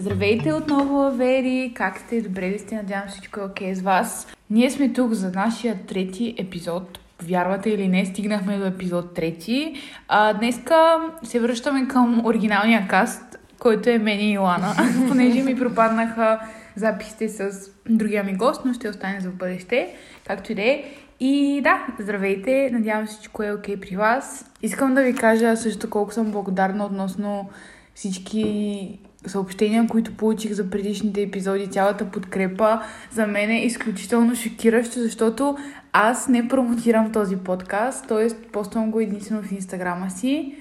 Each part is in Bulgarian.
Здравейте отново, Лавери! Как сте? Добре ли сте? Надявам се всичко е окей okay с вас. Ние сме тук за нашия трети епизод. Вярвате или не, стигнахме до епизод трети. А, днеска се връщаме към оригиналния каст, който е мен и Илана, понеже ми пропаднаха записите с другия ми гост, но ще остане за бъдеще, както и да е. И да, здравейте, надявам се, че е окей okay при вас. Искам да ви кажа също колко съм благодарна относно всички съобщения, които получих за предишните епизоди, цялата подкрепа за мен е изключително шокиращо, защото аз не промотирам този подкаст, т.е. поствам го единствено в инстаграма си.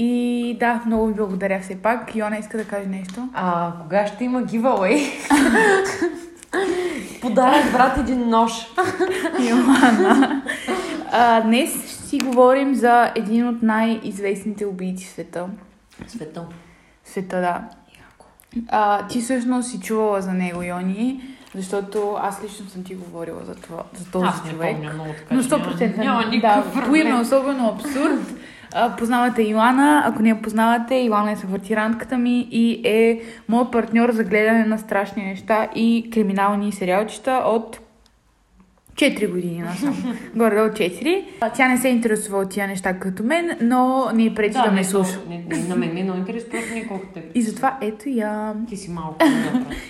И да, много ви благодаря все пак. Йона иска да каже нещо. А кога ще има giveaway? Подарък, брат, един нож. Йоана. А, днес ще си говорим за един от най-известните убийци в света. Света. Света, да. А, ти всъщност си чувала за него, Йони, защото аз лично съм ти говорила за, това, за този аз човек. Помня много така. Но 100% няма, да, никакъв по проблем. име особено абсурд. А, познавате Илана, ако не я познавате, Илана е съвъртирантката ми и е моят партньор за гледане на страшни неща и криминални сериалчета от 4 години насам. Горе от 4. А, Тя не се интересува от тия неща като мен, но не й пречи да, Да, ме не, слуша. не, не, на мен ми е много интересно, просто не колко те. И затова ето я. Ти си малко.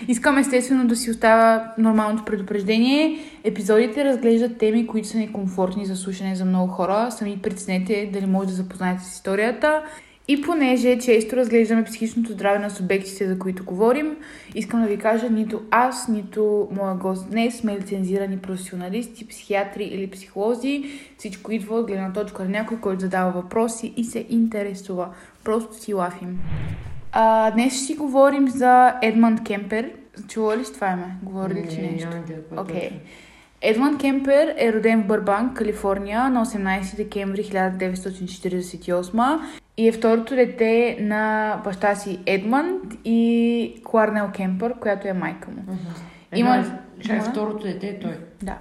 Искам естествено да си оставя нормалното предупреждение. Епизодите разглеждат теми, които са некомфортни за слушане за много хора. Сами преценете дали може да запознаете с историята. И понеже често разглеждаме психичното здраве на субектите, за които говорим, искам да ви кажа, нито аз, нито моя гост днес сме лицензирани професионалисти, психиатри или психолози. Всичко идва от гледна точка на някой, който задава въпроси и се интересува. Просто си лафим. А, днес ще си говорим за Едмонд Кемпер. Чула ли си това име? Говори ли ти Не, нещо? Окей. точно. Едмонд Кемпер е роден в Бърбанк, Калифорния на 18 декември 1948 и е второто дете на баща си Едмонд и Кларнел Кемпер, която е майка му. Мгм. Има- е- второто дете е той. Да.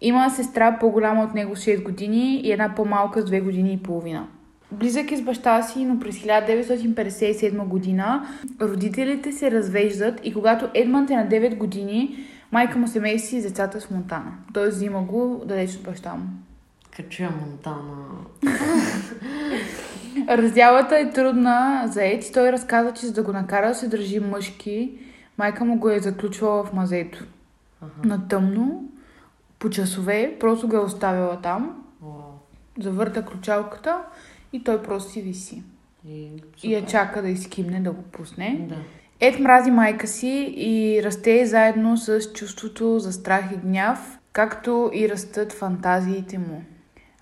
Има сестра по-голяма от него с 6 години и една по-малка с 2 години и половина. Близък е с баща си, но през 1957 година родителите се развеждат и когато Едмънд е на 9 години, майка му се меси с децата с Монтана. Той взима го далеч от баща му. Качуя Монтана. Раздялата е трудна за Ед и той разказа, че за да го накара да се държи мъжки, майка му го е заключвала в мазето. Аха. На тъмно, по часове, просто го е оставила там, Уау. завърта ключалката и той просто си виси. И, И я чака да изкимне, да го пусне. Да. Ед мрази майка си и расте заедно с чувството за страх и гняв, както и растат фантазиите му.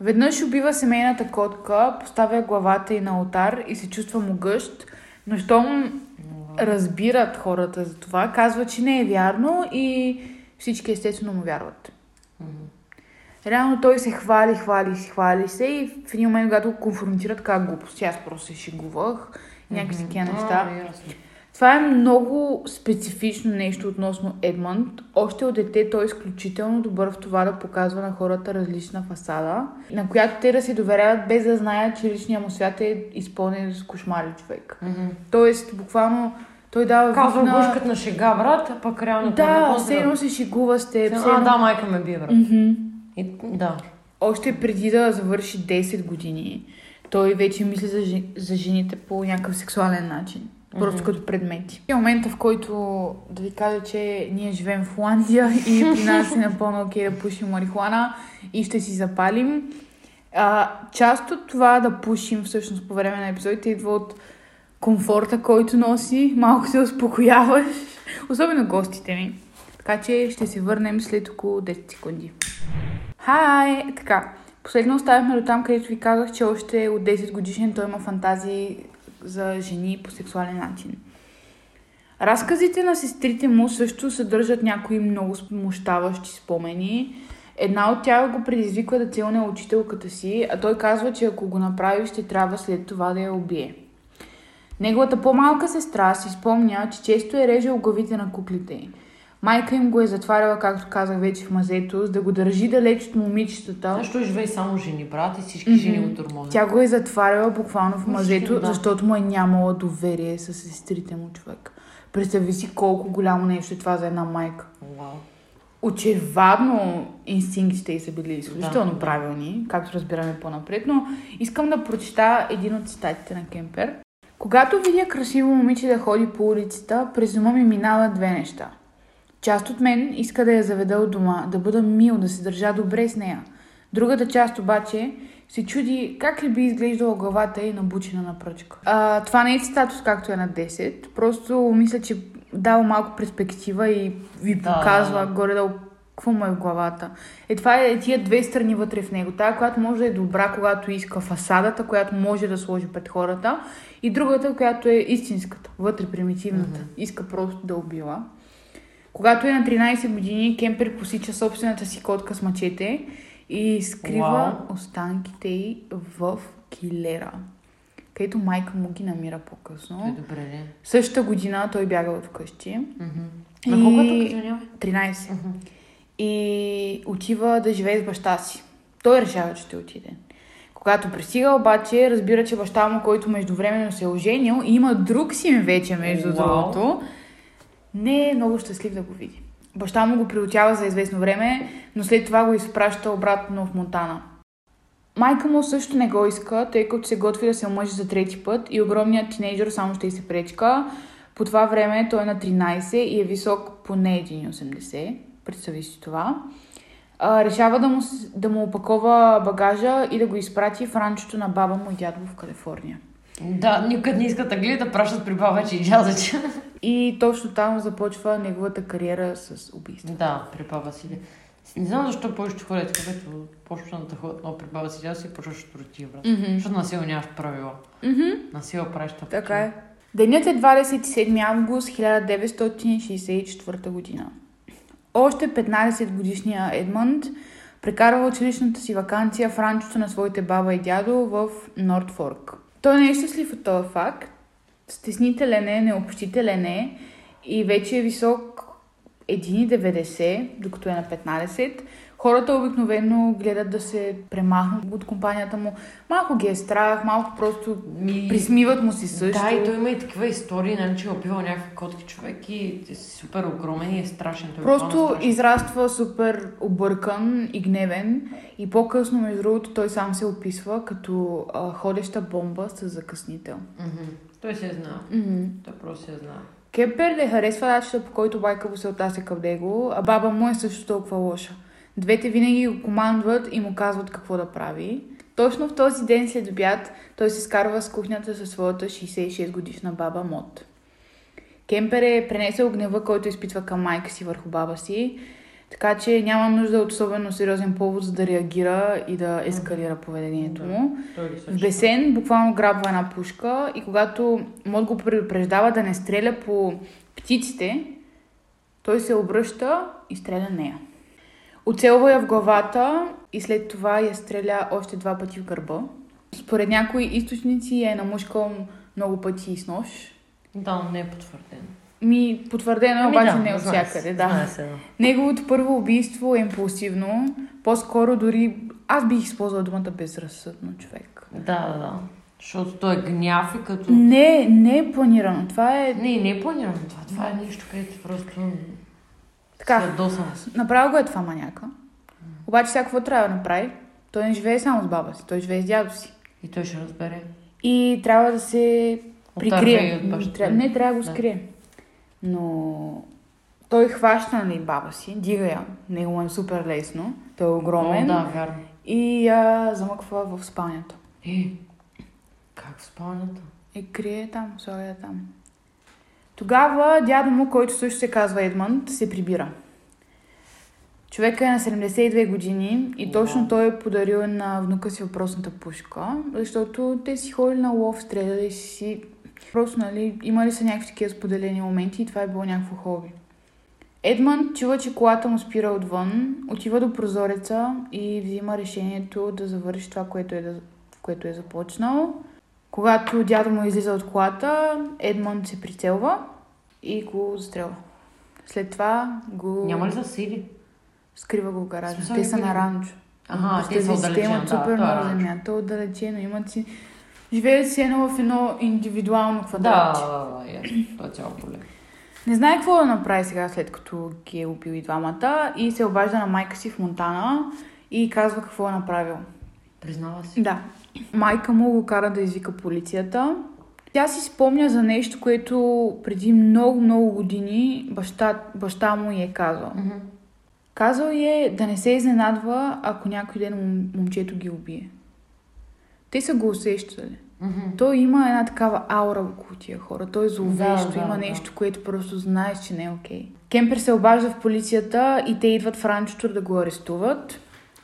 Веднъж убива семейната котка, поставя главата й на алтар и се чувства могъщ, но щом разбират хората за това, казва, че не е вярно и всички естествено му вярват. Реално той се хвали, хвали, хвали се и в един момент, когато го конфронтират, как глупости, аз просто се шегувах и някакви такива А, неща. Това е много специфично нещо относно Едмонд. Още от дете той е изключително добър в това да показва на хората различна фасада, на която те да се доверяват без да знаят, че личният му свят е изпълнен с кошмари човек. Мгм. Тоест, буквално той дава Казва вид на... на... гушката на шега, брат, а пък реално Да, все едно се шегува с теб. все А, да, майка ме брат. Мгм. И, да. Още преди да завърши 10 години, той вече мисли за, за жените по някакъв сексуален начин. Просто Мгм. като предмети. И момента, в който да ви кажа, че ние живеем в Холандия и при нас е напълно окей да пушим марихуана и ще си запалим. А, част от това да пушим всъщност по време на епизодите идва от комфорта, който носи. Малко се успокояваш. Особено гостите ми. Така че ще се върнем след около 10 секунди. Хай! Така, последно оставихме до там, където ви казах, че още от 10 годишен той има фантазии за жени по сексуален начин. Разказите на сестрите му също съдържат някои много смущаващи спомени. Една от тях го предизвиква да целне учителката си, а той казва, че ако го направи, ще трябва след това да я убие. Неговата по-малка сестра си спомня, че често е режел главите на куклите. Майка им го е затваряла, както казах вече, в мазето, за да го държи далеч от момичетата. Защо живее само жени, брат, и всички Мгм. жени го тормозят. Тя го е затваряла буквално в мазето, да. защото му е нямала доверие с сестрите му човек. Представи си колко голямо нещо е това за една майка. Вау. Очевадно инстинктите й са били изключително Да. правилни, както разбираме по-напред, но искам да прочета един от цитатите на Кемпер. Когато видя красиво момиче да ходи по улицата, през ума ми минават две неща. Част от мен иска да я заведа от дома, да бъда мил, да се държа добре с нея. Другата част обаче се чуди как ли би изглеждала главата й набучена на пръчка. А, това не е от както е на 10, просто мисля, че дава малко перспектива и ви Да, показва горе-долу какво му е в главата. Е, това е тия две страни вътре в него. Тая, която може да е добра, когато иска фасадата, която може да сложи пред хората, и другата, която е истинската, вътре примитивната. Иска просто да убива. Когато е на 13 години, Кемпер посича собствената си котка с мачете и скрива Уау. останките й в килера, където майка му ги намира по-късно. добре ли? Същата година той бяга от вкъщи. Мгм. И- На колко е тук, извинявай? 13. Мгм. И отива да живее с баща си. Той решава, че ще отиде. Когато пристига обаче, разбира, че баща му, който междувременно се е оженил, има друг син вече, между Уау. другото, не е много щастлив да го види. Баща му го приотява за известно време, но след това го изпраща обратно в Монтана. Майка му също не го иска, тъй като се готви да се омъжи за трети път и огромният тинейджър само ще й се пречка. По това време той е на 13 и е висок поне 1,80. Представи си това. А, решава да му, да му опакова багажа и да го изпрати в ранчото на баба му и дядо в Калифорния. Да, никъде не искат агли да пращат при баба, че и дядо, И точно там започва неговата кариера с убийство. Да, при баба си. Не знам защо повечето хора, като почнат да ходят много при баба си, си почваш да роти, брат. Мгм. Защото на сила нямаш правила. Мгм. На сила правиш това. Така е. Денят е 27 август 1964 година. Още 15 годишния Едмънд прекарва училищната си вакансия в ранчото на своите баба и дядо в Нортфорк. Той не е щастлив от този факт. Стеснителен е, необщителен е и вече е висок 1,90, докато е на 15. Хората обикновено гледат да се премахнат от компанията му. Малко ги е страх, малко просто Ми... присмиват му си също. Да, и той има и такива истории, нали, че е убивал някакви котки човек и е супер огромен и е страшен. Той е Просто страшен. израства супер объркан и гневен и по-късно, между другото, той сам се описва като а, ходеща бомба с закъснител. Мгм. Той се е знал. Mm-hmm. Той просто се е знал. Кепер не харесва начина по който байка му се отнася към него, а баба му е също толкова лоша. Двете винаги го командват и му казват какво да прави. Точно в този ден след обяд той се скарва с кухнята със своята 66 годишна баба Мод. Кемпер е пренесъл гнева, който изпитва към майка си върху баба си, така че няма нужда от особено сериозен повод за да реагира и да ескалира поведението му. В бесен буквално грабва една пушка и когато Мод го предупреждава да не стреля по птиците, той се обръща и стреля нея. Оцелва я в главата и след това я стреля още два пъти в гърба. Според някои източници е намушкал много пъти с нож. Да, не е потвърдено. Ми, потвърдено е, Ами обаче да, не от знае всякъде. се, Да. знае се, да. Неговото първо убийство е импулсивно. По-скоро дори аз бих използвала думата безразсъдно човек. Да, да, да. Защото той е гняв и като... Не, не е планирано. Това е Не, не е планирано това. Това е нещо, където просто... така. Се. Направо го е това маняка. Обаче сега какво трябва да направи? Той не живее само с баба си, той живее с дядо си. И той ще разбере. И трябва да се прикрие. Тря- Не, трябва да го Да. скрие. Но той хваща нали, баба си, дига я, него е супер лесно, той е огромен О, да, вярно. и я замъква в спалнята. Е, как в спалнята? И крие там, слага там. Тогава дядо му, който също се казва Едмънд, се прибира. Човека е на 72 години и точно той е подарил на внука си въпросната пушка, защото те си ходили на лов, стреляли си. Просто, нали, имали са някакви такива споделени моменти и това е било някакво хоби. Едмънд чува, че колата му спира отвън, отива до прозореца и взима решението да завърши това, което е, да, което е започнал. Когато дядо му излиза от колата, Едмънд се прицелва и го застрелва. След това го Няма ли засили? скрива го в гаража. Смисъл, Те са на не- ранчо. Ага, те са те отдалечени. имат Да, супер е много земя. То е отдалечено. Имат си... Живеят си едно в едно индивидуално Да, квадратче. да, да, ясно. Това е цяло проблем. Не знае какво да направи сега, след като ги е убил и двамата и се обажда на майка си в Монтана и казва какво е направил. Признава си. Да. Майка му го кара да извика полицията. Тя си спомня за нещо, което преди много-много години баща, баща му й е казал. Мгм. Казал е да не се изненадва, ако някой ден мом- момчето ги убие. Те са го усещали. Мгм. Той има една такава аура около тия хора. Той е зловещо, Да, да, има да. нещо, което просто знаеш, че не е окей. Кемпер се обажда в полицията и те идват в ранчото да го арестуват.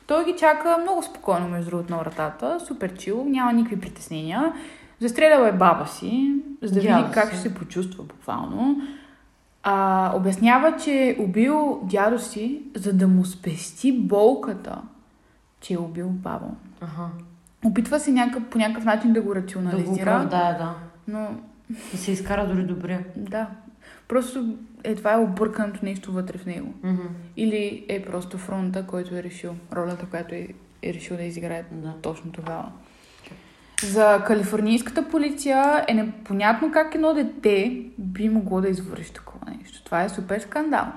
Той ги чака много спокойно, между другото, на вратата. Супер чил, няма никакви притеснения. Застрелял е баба си, за да види как си. ще се почувства буквално. А, обяснява, че е убил дядо си, за да му спести болката, че е убил баба. Ага. Опитва се някакъв, по някакъв начин да го Да го рационализира, оправдая, да. но И се изкара дори добре. да. Просто е това е обърканото нещо вътре в него. Мгм. Или е просто фронта, който е решил, ролята, която е, е решил да изиграе Да. точно тогава. За калифорнийската полиция е непонятно как едно дете би могло да извърши такова нещо. Това е супер скандално.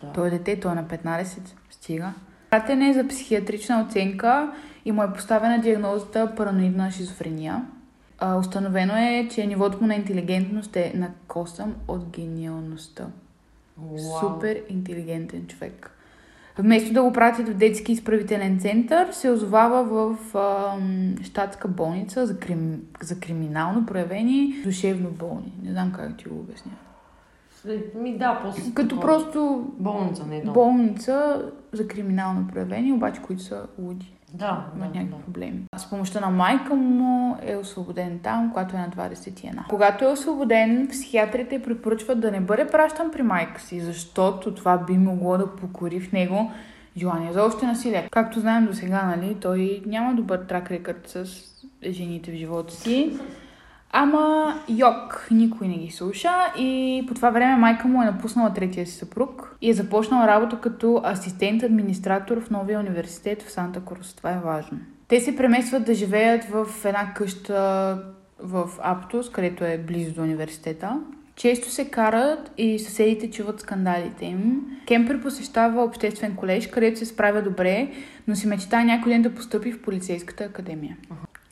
Да. Той е дете, той е на 15, стига. Пратен е за психиатрична оценка и му е поставена диагнозата параноидна шизофрения. А, установено е, че нивото му на интелигентност е на косъм от гениалността. Уау. Супер интелигентен човек. Вместо да го пратят в детски изправителен център, се озовава в ам, щатска болница за, крим, за криминално проявени душевно болни. Не знам как ти го обясня. Ми да, после. Като такова. просто Болница, не е дом. болница за криминално проявени, обаче които са луди. Да, да, някакви да. проблеми. С помощта на майка му е освободен там, когато е на 21. Когато е освободен, психиатрите препоръчват да не бъде пращан при майка си, защото това би могло да покори в него желание за още насилие. Както знаем до сега, нали, той няма добър трак рекърд с жените в живота си. Ама йок, никой не ги слуша и по това време майка му е напуснала третия си съпруг и е започнала работа като асистент-администратор в новия университет в Санта Крус. Това е важно. Те се преместват да живеят в една къща в Аптус, където е близо до университета. Често се карат и съседите чуват скандалите им. Кемпер посещава обществен колеж, където се справя добре, но си мечтае някой ден да постъпи в полицейската академия.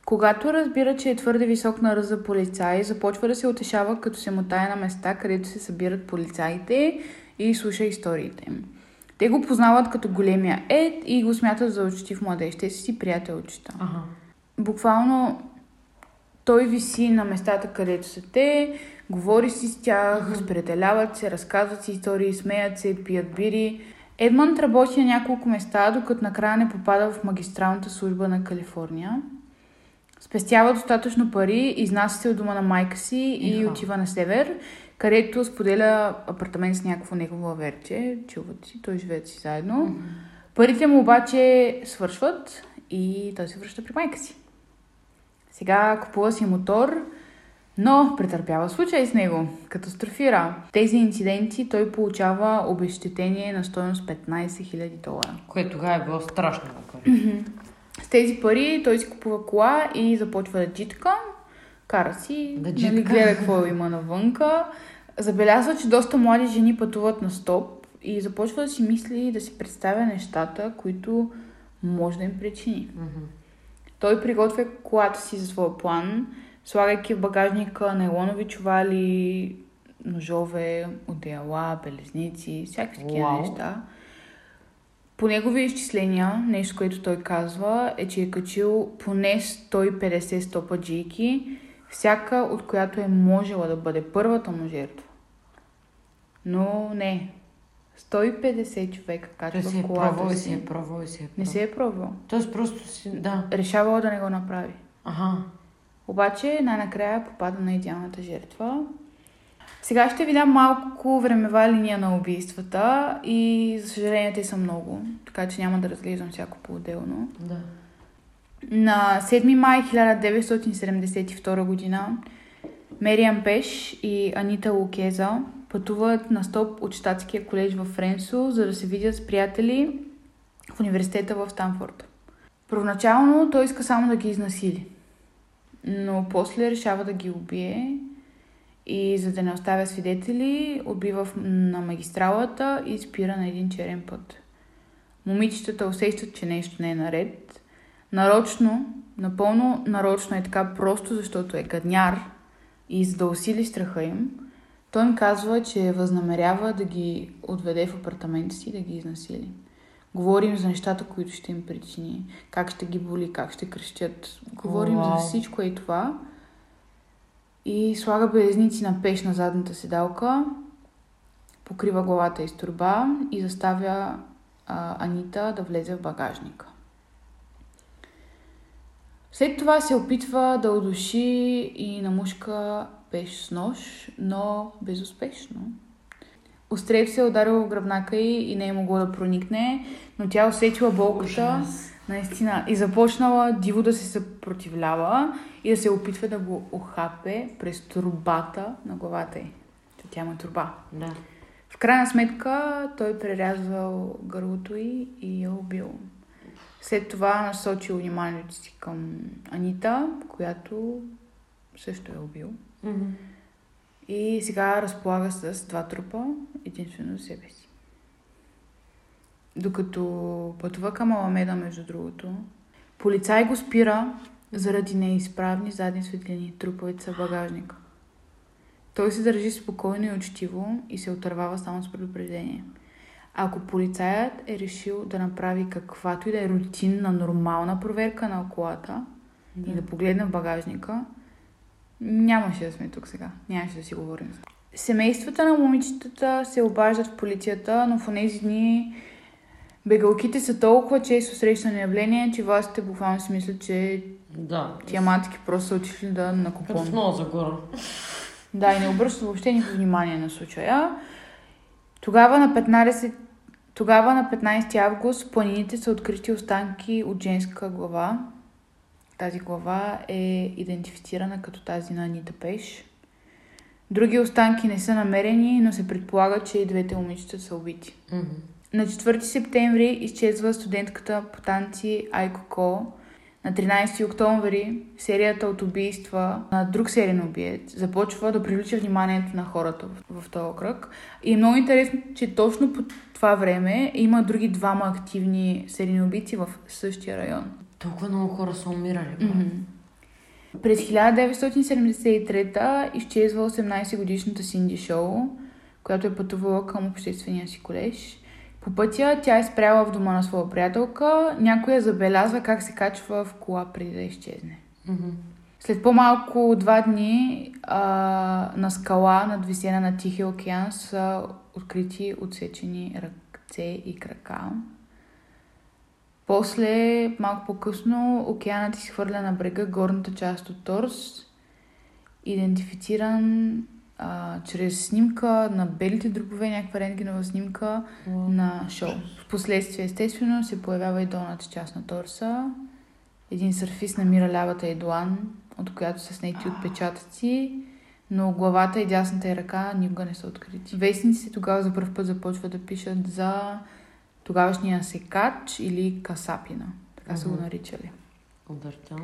Когато разбира, че е твърде висок на ръст за полицаи, започва да се утешава, като се мотае на места, където се събират полицаите и слуша историите им. Те го познават като големия Ед и го смятат за учтив младеж. Те си приятелчета. Ага. Буквално той виси на местата, където са те, говори си с тях, сприятеляват се, разказват си истории, смеят се, пият бири. Едмънд работи на няколко места, докато накрая не попада в магистралната служба на Калифорния. Спестява достатъчно пари, изнася се от дома на майка си и Иха. отива на север, където споделя апартамент с някакво негово лаверче. Чуват си, той живеят си заедно. Парите му обаче свършват и той се връща при майка си. Сега купува си мотор, но претърпява случай с него. Катастрофира. Тези инциденти той получава обещетение на стоеност 15 000 долара. Което тогава е било страшно пари. С тези пари той си купува кола и започва да джитка. Кара си, Да нали, гледа какво има навънка. Забелязва, че доста млади жени пътуват на стоп и започва да си мисли и да си представя нещата, които може да им причини. Мгм. Той приготвя колата си за своя план, слагайки в багажника нейлонови чували, ножове, одеяла, белезници, всякакви такива Уау. неща. По негови изчисления, нещо, което той казва, е, че е качил поне 150 стопа джийки, всяка от която е можела да бъде първата му жертва. Но не. 150 човека качва е в пробвал колата и си е пробвал си е Не пробвал. се е пробвал. Тоест просто си... Да. Решавала да не го направи. Ага. Обаче най-накрая попада на идеалната жертва. Сега ще ви дам малко времева линия на убийствата и за съжаление те са много, така че няма да разглеждам всяко по-отделно. Да. На 7 май 1972 година Мериан Пеш и Анита Лукеза пътуват на стоп от щатския колеж в Френсо, за да се видят с приятели в университета в Станфорд. Първоначално той иска само да ги изнасили, но после решава да ги убие и за да не оставя свидетели, убива на магистралата и спира на един черен път. Момичетата усещат, че нещо не е наред. Нарочно, напълно нарочно е така просто, защото е гадняр и за да усили страха им, той им казва, че възнамерява да ги отведе в апартамента си и да ги изнасили. Говорим за нещата, които ще им причини, как ще ги боли, как ще крещят. Говорим Уау. за всичко и това. И слага белезници на пеш на задната седалка, покрива главата из турба и заставя а, Анита да влезе в багажника. След това се опитва да удуши и намушка пеш с нож, но безуспешно. Острев се е ударило в гръбнака и не е могло да проникне, но тя усетила болката Ужас. Наистина и започнала диво да се съпротивлява и да се опитва да го охапе през турбата на главата й. Та Тя има турба. Да. В крайна сметка той прерязвал гърлото й и я убил. След това насочил вниманието си към Анита, която също е убил. Мгм. И сега разполага с два трупа, единствено себе си. Докато пътува към Аламеда, между другото, полицай го спира заради неизправни задни светлини. Труповете са в багажника. Той се държи спокойно и учтиво и се отървава само с предупреждение. Ако полицаят е решил да направи каквато и да е рутинна, нормална проверка на колата и да погледне в багажника, нямаше да сме тук сега. Нямаше да си говорим. Семействата на момичетата се обаждат в полицията, но в тези дни бегалките са толкова често срещани явления, че властите буквално си мислят, че Да. тия матки просто са отишли да Като в накупон. Нова Загора. Да, и не обръщат въобще никакво внимание на случая. Тогава на 15, тогава на 15 август в планините са открити останки от женска глава. Тази глава е идентифицирана като тази на Анита Пеш. Други останки не са намерени, но се предполага, че и двете момичета са убити. Мгм. На 4 септември изчезва студентката по танци Айко Ко. На 13 октомври серията от убийства на друг сериен убиец започва да привлича вниманието на хората в, в този кръг. И е много интересно, че точно по това време има други двама активни серийни убийци в същия район. Толкова много хора са умирали. Мгм. През 1973 изчезва 18 годишната Синди Шоу, която е пътувала към обществения си колеж. По пътя тя е спряла в дома на своя приятелка, някой я забелязва как се качва в кола преди да изчезне. Мгм. След по-малко два дни а, на скала над висена на Тихия океан са открити отсечени ръце и крака. После, малко по-късно, океанът изхвърля на брега горната част от торс, идентифициран а, чрез снимка на белите дробове, някаква рентгенова снимка Уау. на шоу. Впоследствие, естествено, се появява и долната част на торса. Един сърфист намира лявата длан, от която са снети отпечатъци, но главата и дясната й ръка никога не са открити. Вестниците тогава за първ път започват да пишат за тогавашния секач или касапина. Така са го наричали. Удъртел.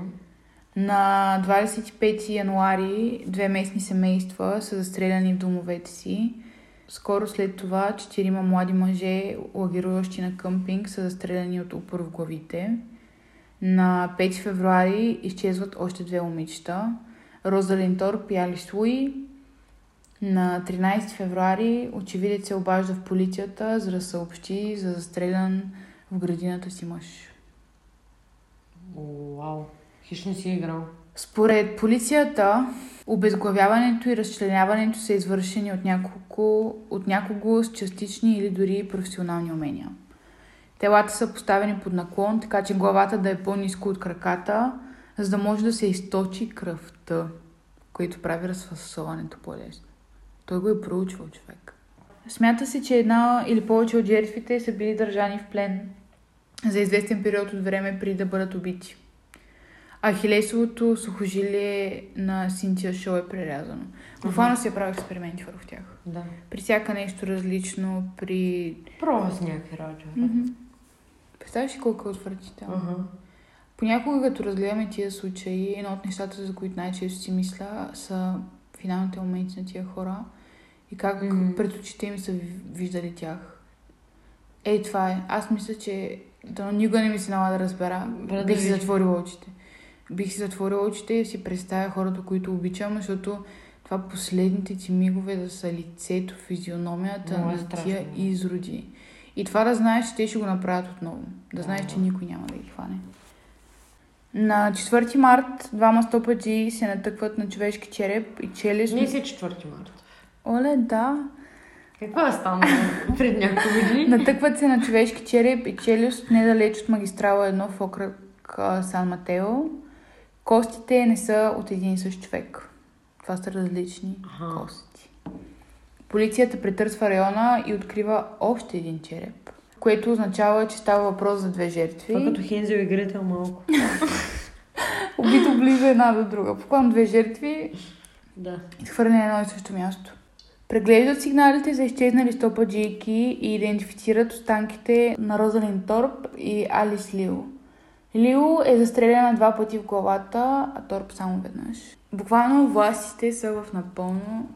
На 25 януари две местни семейства са застреляни в домовете си. Скоро след това четирима млади мъже, лагеруващи на къмпинг, са застреляни от упор в главите. На 5 февруари изчезват още две момичета. Розалин Торп и Алис Луи. На 13 февруари очевидец се обажда в полицията, за да съобщи за застрелян в градината си мъж. Вау. Хищ си е играл. Според полицията, обезглавяването и разчленяването са извършени от, няколко, от някого с частични или дори професионални умения. Телата са поставени под наклон, така че главата да е по-низко от краката, за да може да се източи кръвта, което прави разфасоването по-лесно. Той го е проучвал човек. Смята се, че една или повече от жертвите са били държани в плен за известен период от време преди да бъдат убити. А хилесовото сухожилие на Синтия Шоу е прерязано. Буквално се прави експерименти върху тях. Да. При всяка нещо различно, при... Пробва с някакви работи. Мгм. Представяш ли колко е отвратително? Ага. Понякога, като разгледаме тия случаи, едно от нещата, за които най-често си мисля, са финалните моменти на тия хора и как Мгм. пред очите им са ви- виждали тях. Ей, това е. Аз мисля, че да, никога не ми се налага да разбера. Бре, да Бих си затворила очите. Бих си затворила очите и си представя хората, които обичам, защото това последните ти мигове да са лицето, физиономията Много е на тия изроди. И това да знаеш, че те ще го направят отново. Да знаеш, че никой няма да ги хване. На 4 март двама стопаджи се натъкват на човешки череп и челюст. Ние си 4 марта. Оле, да. Какво е станало пред няколко години? Натъкват се на човешки череп и челюст недалеч от магистрала 1 в окръг Сан Матео. Костите не са от един и същ човек. Това са различни Аха. кости. Полицията претърсва района и открива още един череп, което означава, че става въпрос за две жертви. Това като Хензел и Гретел малко. Убито близо една до друга. Буквално две жертви, Да. изхвърлени едно и също място. Преглеждат сигналите за изчезнали стопаджийки и идентифицират останките на Розалин Торп и Алис Лио. Лио е застреляна два пъти в главата, а Торп само веднъж. Буквално властите са в напълно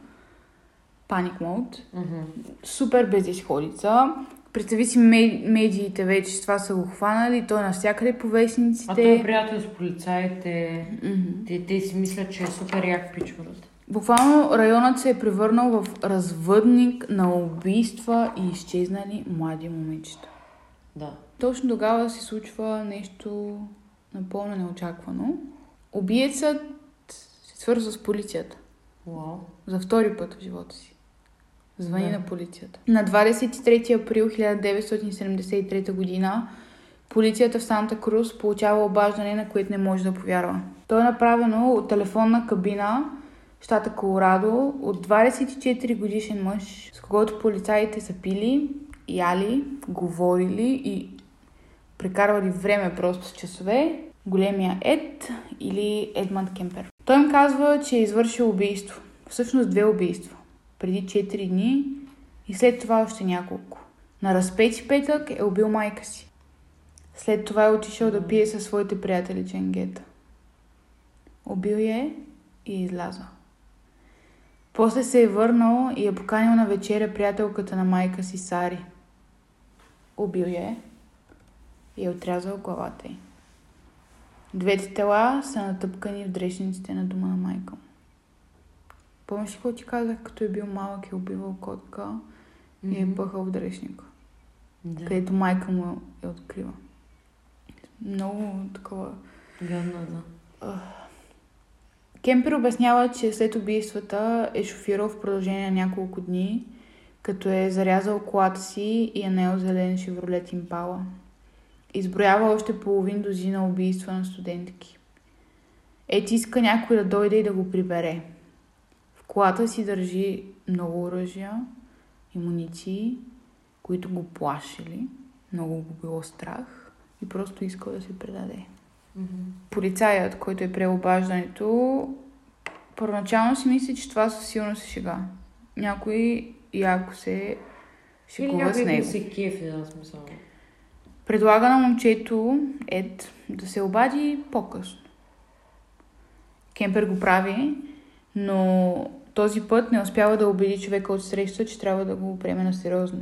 паник мод. Мгм. Супер безисходица. Представи си ме- медиите вече това са го хванали, той е навсякъде по вестниците. А той е приятел с полицаите. Мгм. Те, те си мислят, че е супер як пичват. Буквално районът се е превърнал в развъдник на убийства и изчезнали млади момичета. Да. Точно тогава се случва нещо напълно неочаквано. Убиецът се свързва с полицията Вау. за втори път в живота си. Звъни Да. на полицията. На 23 април 1973 година полицията в Санта Крус получава обаждане, на което не може да повярва. То е направено от телефонна кабина щата Колорадо от 24 годишен мъж, с когото полицаите са пили, яли, говорили и прекарвали време просто с часове, големия Ед или Едманд Кемпер. Той им казва, че е извършил убийство. Всъщност две убийства. Преди 4 дни и след това още няколко. На разпети петък е убил майка си. След това е отишъл да пие със своите приятели Ченгета. Убил я е и е излязъл. После се е върнал и е поканил на вечеря приятелката на майка си Сари. Убил я е и е отрязал главата й. Двете тела са натъпкани в дрешниците на дома на майка му. Помниш какво ти казах, като е бил малък и е убивал котка и е пъхал в дрешника, Да. където майка му е открива. Много такова Гадно, да. Кемпер обяснява, че след убийствата е шофирал в продължение на няколко дни, като е зарязал колата си и е наел зелен шевролет импала. Изброява още половин дозина убийства на студентки. Ето иска някой да дойде и да го прибере. В колата си държи много оръжия и муниции, които го плашили. Много го било страх и просто искал да се предаде Мгм. полицаят, който е приел обаждането, първоначално си мисли, че това със сигурност е шега. Някой яко се Или шегува с него. се кефи, да, смисъл. Предлага на момчето Ед да се обади по-късно. Кемпер го прави, но този път не успява да убеди човека от среща, че трябва да го приеме на сериозно.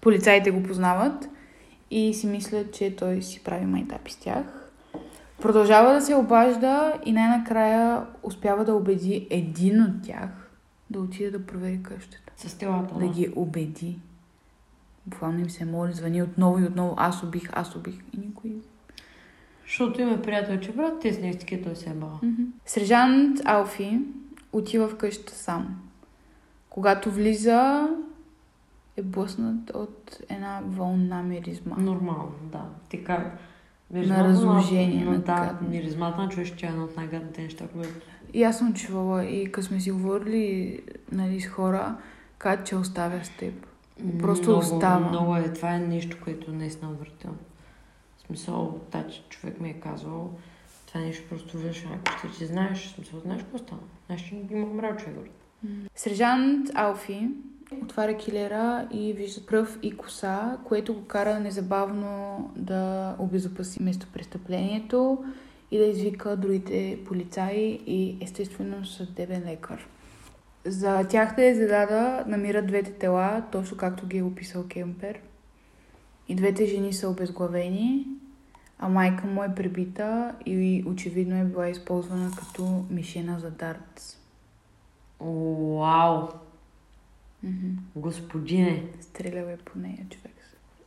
Полицаите го познават и си мислят, че той си прави майтапи с тях. Продължава да се обажда и най-накрая успява да убеди един от тях да отиде да провери къщата. С телата, Да ги убеди. Буквално им се моли, звъни отново и отново. Аз убих, аз убих. И никой. Защото има приятел, че брат, те с нещо такива, той се е бава. Сержант Алфи отива в къщата сам. Когато влиза, е блъснат от една вълна миризма. Нормално, да. Така. На разложение, но, на да, миризмата на човешкия е едно от най-гадните неща, които... И аз съм чувала и като сме си говорили нали, с хора, казват, че оставя с теб. Просто много, остава. Много е. Това е нещо, което не е отвратително. В смисъл, тачи човек ми е казвал, Това нещо просто влизаш в някакво, ще ти знаеш, в смисъл, знаеш какво стана. Знаеш, че има умрял човек. Сержант Алфи отваря килера и вижда пръв и коса, което го кара незабавно да обезопаси местопрестъплението и да извика другите полицаи и естествено съдебен лекар. За тяхта изненада намират двете тела, точно както ги е описал Кемпер. И двете жени са обезглавени, а майка му е пребита и очевидно е била използвана като мишена за дартс. Уау! Господине! Стрелял е по нея човек.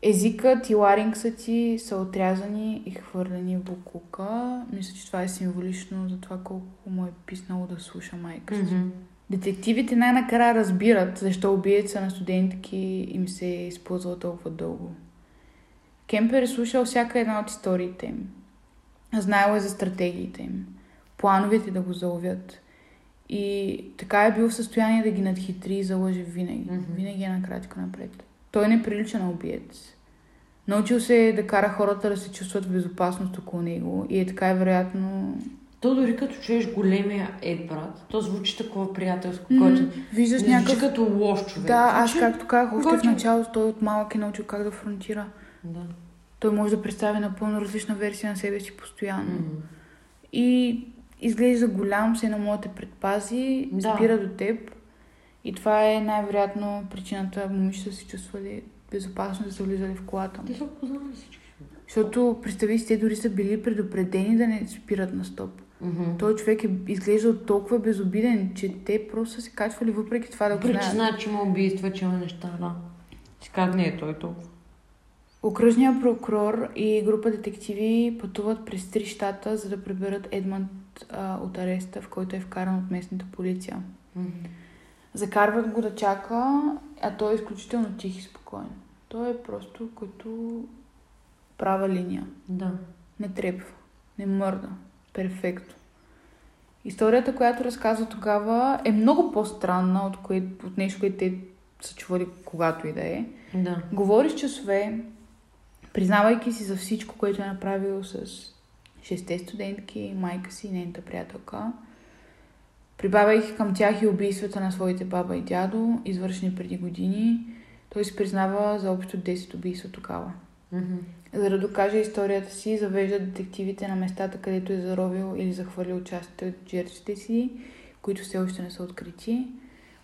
Езикът и ларингсът ти са отрязани и хвърлени в буклука. Мисля, че това е символично за това колко му е писнало да слуша майка си. Мгм. Детективите най-накрая разбират защо убиеца на студентки им се е използвал толкова дълго. Кемпер е слушал всяка една от историите им. Знаел е за стратегиите им, плановете да го заловят. И така е бил в състояние да ги надхитри и залъже винаги. Мгм. Винаги е на крачка напред. Той не прилича на убиец. Научил се е да кара хората да се чувстват в безопасност около него и е така е вероятно... То дори като чуеш големия Ед, брат, то звучи такова приятелско, М, който Виждаш не звучи някакъв... като лош човек. Да, аз както казах, още в началото той от малък е научил как да фронтира. Да. Той може да представи напълно различна версия на себе си постоянно. М. И изглежда голям, се на моите предпази, Да. спира до теб. И това е най-вероятно причината момичета се чувствали безопасно да са влизали в колата му. Те са познали всички. Защото, представи си, те дори са били предупредени да не спират на стоп. Мгм. Той човек е изглеждал толкова безобиден, че те просто са се качвали въпреки това да го знаят. знаят, че има убийства, че има неща, да. Как не е той толкова. Окръжният прокурор и група детективи пътуват през три щата, за да приберат Едмънд а, от ареста, в който е вкаран от местната полиция. Мгм. Закарват го да чака, а той е изключително тих и спокоен. Той е просто като права линия. Да. Не трепва, не мърда. Перфектно. Историята, която разказва тогава, е много по-странна от, кое, от нещо, което те са чували когато и да е. Да. Говори с часове, признавайки си за всичко, което е направил с шесте студентки, майка си и нейната приятелка, прибавяйки към тях и убийствата на своите баба и дядо, извършени преди години, той се признава за общо 10 убийства тогава. Мгм. За да докаже историята си, завежда детективите на местата, където е заровил или захвърлил частите от жертвите си, които все още не са открити.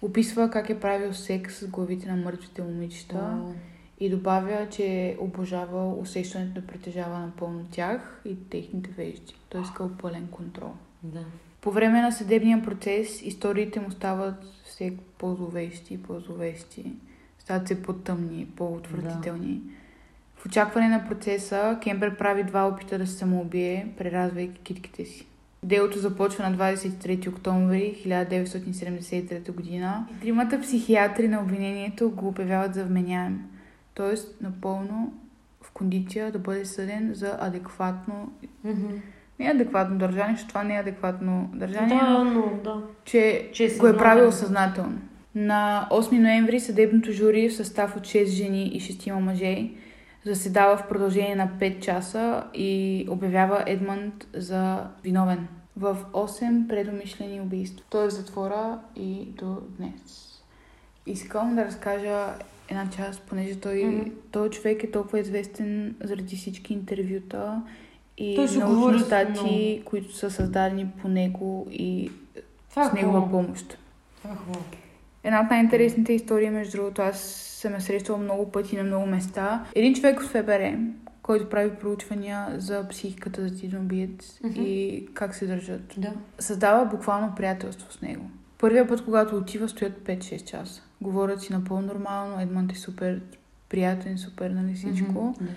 Описва как е правил секс с главите на мъртвите момичета О, и добавя, че е обожавал усещането да притежава напълно тях и техните вежди. Той е искал пълен контрол. Да. По време на съдебния процес историите му стават все по-зловещи и по-зловещи. Стават все по-тъмни, по-отвратителни. В очакване на процеса, Кембър прави два опита да се самоубие, преразвайки китките си. Делото започва на 23 октомври 1973 година. И Тримата психиатри на обвинението го обявяват за вменяем, т.е. напълно в кондиция да бъде съден за адекватно, Мгм. не адекватно държание, защото това не е адекватно държание, Да, но да. че Че е го е правил съзнателно. На 8 ноември съдебното жури в състав от 6 жени и 6 мъже заседава в продължение на 5 часа и обявява Едмънд за виновен в 8 предумишлени убийства. Той е в затвора и до днес. Искам да разкажа една част, понеже той, Мгм. той човек е толкова известен заради всички интервюта и Той научни статии, които са създадени по него и Това е с негова хубаво. помощ. Това е хубаво. Една от най-интересните истории, между другото, аз съм я срещала много пъти на много места. Един човек от ФБР, който прави проучвания за психиката за убиец Мгм. и как се държат. Да. Създава буквално приятелство с него. Първия път, когато отива, стоят 5-6 часа. Говорят си напълно нормално, Едмънт е супер приятен, супер, нали всичко. Да.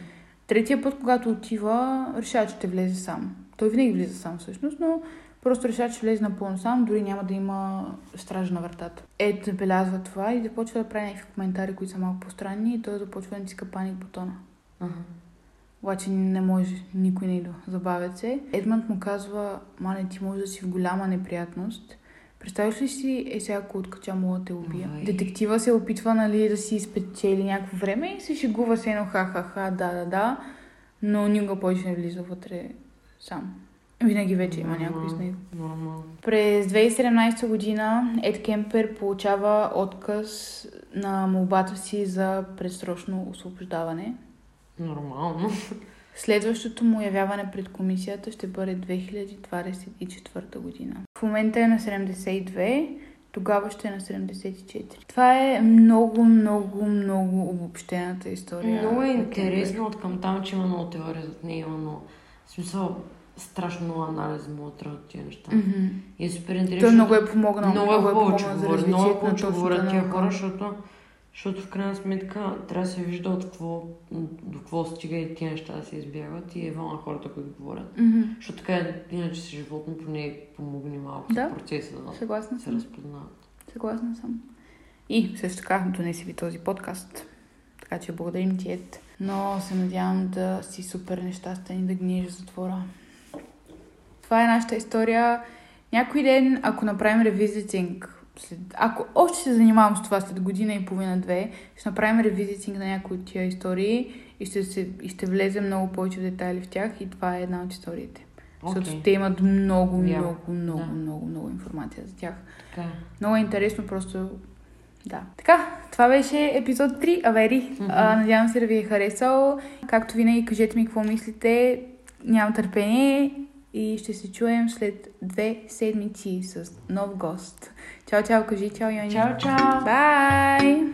Третия път, когато отива, решава, че ще влезе сам. Той винаги влиза сам всъщност, но просто решава, че влезе напълно сам, дори няма да има стража на вратата. Ед забелязва това и започва да прави някакви коментари, които са малко по-странни и той започва да натиска паник бутона. Ага. Обаче не може, никой не идва, забавят се. Едмънд му казва, мане, ти може да си в голяма неприятност. Представяш ли си, е сега ако откача мога да те убия? Ой. Детектива се опитва, нали, да си спечели някакво време и се шегува се едно ха-ха-ха, да-да-да, но никога повече не влиза вътре сам. Винаги вече има някой с него. Нормално. През 2017 година Ед Кемпер получава отказ на молбата си за предсрочно освобождаване. Нормално. Следващото му явяване пред комисията ще бъде 2024 година. В момента е на 72, тогава ще е на 74. Това е много, много, много обобщената история. Много е интересно от към там, че има много теория зад нея, но в смисъл страшно много анализ му от тия неща. Мгм. И е супер интересно. Той много е помогнал. много е говори. Много е развитието хубаво, на че точната говорят тия хора, защото, защото в крайна сметка трябва да се вижда от какво, до какво стига и тия неща да се избягват и е на хората, които говорят. Мгм. Защото така е, иначе си животно, поне помогни малко Да. в процеса да Съгласна се съм. разпознават. Съгласна съм. И също така донеси ви този подкаст. Така че благодарим ти, Ед. Но се надявам да си супер нещастен и да гниеш в затвора. Това е нашата история. Някой ден, ако направим ревизитинг, след... ако още се занимавам с това след година и половина-две, ще направим ревизитинг на някои от тия истории и ще, се... и ще влезем много повече в детайли в тях и това е една от историите. Защото Окей, те имат много, Вярно. много, много, Да. много, много информация за тях. така е. Много е интересно, просто да. Така, това беше епизод 3, Авери. Мгм. А, надявам се да ви е харесал. Както винаги, кажете ми какво мислите. Нямам търпение и ще се чуем след две седмици с нов гост. Чао, чао, кажи чао, Йони. Чао, чао! Бай!